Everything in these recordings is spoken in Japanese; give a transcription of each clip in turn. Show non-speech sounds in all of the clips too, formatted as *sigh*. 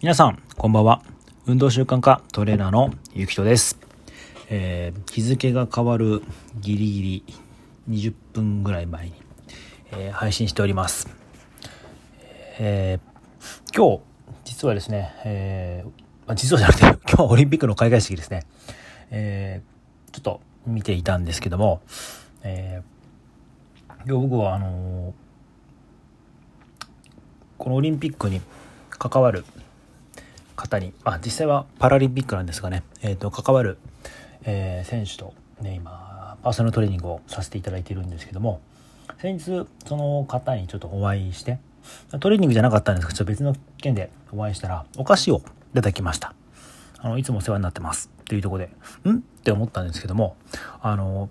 皆さん、こんばんは。運動習慣科トレーナーのゆきとです。えー、日付が変わるギリギリ20分ぐらい前に、えー、配信しております。えー、今日、実はですね、えー、実はじゃなくて、*laughs* 今日はオリンピックの開会式ですね。えー、ちょっと見ていたんですけども、えー、今日僕はあのー、このオリンピックに関わる方に、まあ、実際はパラリンピックなんですがね、えー、と関わる、えー、選手と、ね、今パーソナルトレーニングをさせていただいているんですけども先日その方にちょっとお会いしてトレーニングじゃなかったんですけどちょっと別の件でお会いしたらお菓子をいただきました。あのいつもお世話になってます。っていうとこでん？って思ったんですけどもあの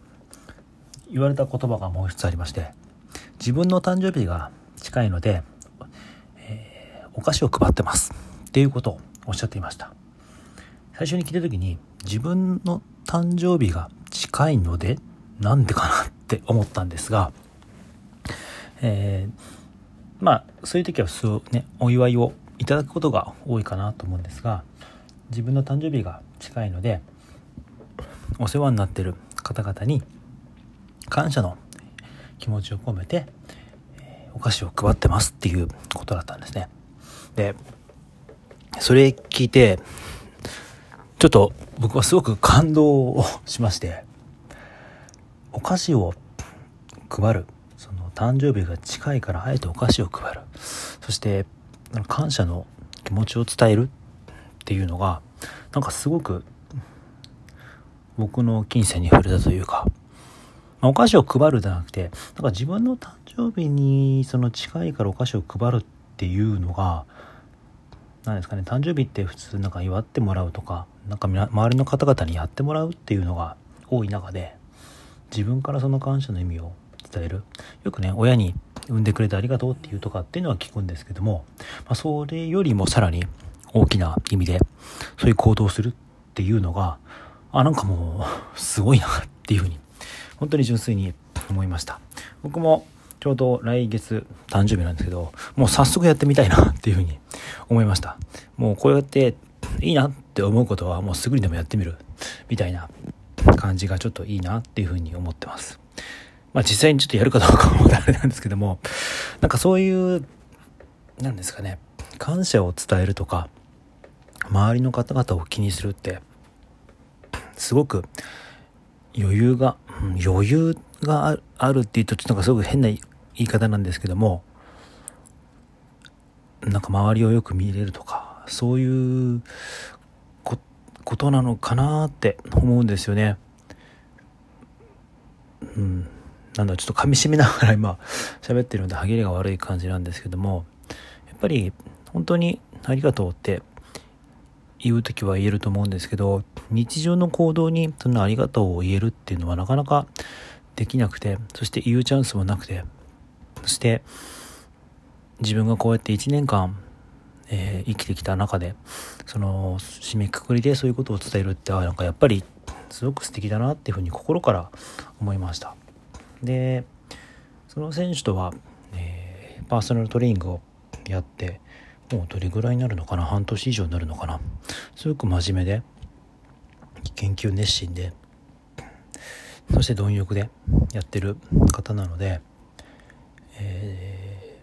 言われた言葉がもう一つありまして自分の誕生日が近いので、えー、お菓子を配ってます。っていうことをおっしゃっていました最初に聞いた時に自分の誕生日が近いのでなんでかなって思ったんですが、えー、まあそういう時はそうねお祝いをいただくことが多いかなと思うんですが自分の誕生日が近いのでお世話になってる方々に感謝の気持ちを込めて、お菓子を配ってますっていうことだったんですね。でそれ聞いて、ちょっと僕はすごく感動をしまして、お菓子を配る。その誕生日が近いからあえてお菓子を配る。そして、感謝の気持ちを伝えるっていうのが、なんかすごく僕の金銭に触れたというか、お菓子を配るじゃなくて、なんか自分の誕生日にその近いからお菓子を配るっていうのが、何ですかね誕生日って普通なんか祝ってもらうとかなんか周りの方々にやってもらうっていうのが多い中で自分からその感謝の意味を伝える。よくね親に産んでくれてありがとうっていうとかっていうのは聞くんですけども、まあ、それよりもさらに大きな意味でそういう行動をするっていうのがあなんかもうすごいなっていうふうに本当に純粋に思いました。僕もちょうど来月誕生日なんですけど、もう早速やってみたいなっていうふうに思いました。もうこうやっていいなって思うことはもうすぐにでもやってみるみたいな感じがちょっといいなっていうふうに思ってます。まあ実際にちょっとやるかどうかもあれなんですけども、なんかそういう、なんですかね、感謝を伝えるとか、周りの方々を気にするって、すごく余裕が、余裕があるっていうとちょっとなんかすごく変な言い方なんですけどもなんか周りをよく見れるとかそういうことなのかなって思うんですよね。うん、なんだちょっと噛みしめながら今 *laughs* 喋ってるので歯切れが悪い感じなんですけどもやっぱり本当にありがとうって言う時は言えると思うんですけど日常の行動にそのありがとうを言えるっていうのはなかなかできなくてそして言うチャンスもなくてそして自分がこうやって1年間、えー、生きてきた中でその締めくくりでそういうことを伝えるってなんかやっぱりすごく素敵だなっていうふうに心から思いました。でその選手とは、えー、パーソナルトレーニングをやってもうどれぐらいになるのかな？半年以上になるのかな？すごく真面目で研究熱心でそして貪欲でやってる方なので、え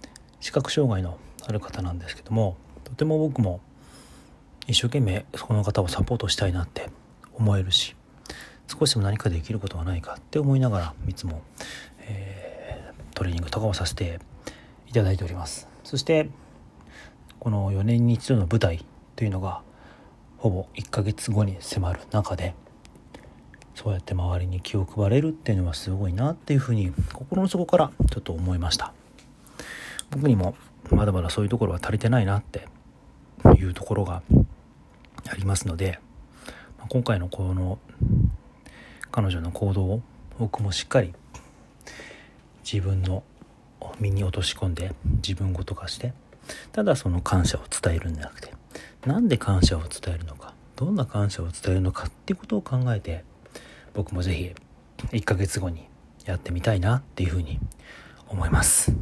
ー、視覚障害のある方なんですけどもとても僕も一生懸命そこの方をサポートしたいなって思えるし少しでも何かできることはないかって思いながらいつも、えー、トレーニングとかをさせていただいております。そしてこの4年に一度の舞台というのがほぼ1ヶ月後に迫る中でそうやって周りに気を配れるっていうのはすごいなっていうふうに心の底からちょっと思いました。僕にもまだまだそういうところは足りてないなっていうところがありますので今回のこの彼女の行動を僕もしっかり自分の身に落とし込んで自分ごと化してただその感謝を伝えるんじゃなくてなんで感謝を伝えるのかどんな感謝を伝えるのかっていうことを考えて僕もぜひ1ヶ月後にやってみたいなっていうふうに思います、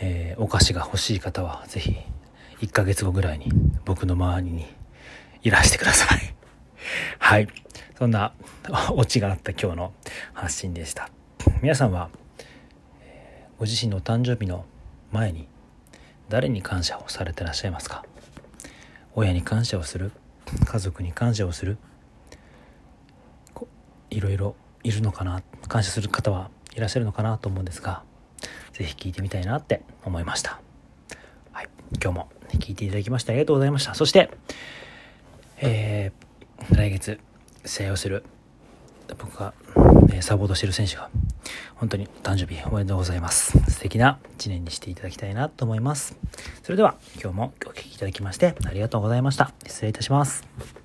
えー、お菓子が欲しい方はぜひ1ヶ月後ぐらいに僕の周りにいらしてください。*laughs* はい。そんなオチがあった今日の発信でした。皆さんは、ご自身の誕生日の前に誰に感謝をされてらっしゃいますか？親に感謝をする？家族に感謝をする？いろいろいるのかな？感謝する方はいらっしゃるのかなと思うんですが是非聞いてみたいなって思いました。はい、今日も聞いていただきましてありがとうございました。そして、えー、来月試合をする僕が、えー、サポートしてる選手が本当に誕生日おめでとうございます。素敵な一年にしていただきたいなと思います。それでは今日もお聴きいただきましてありがとうございました。失礼いたします。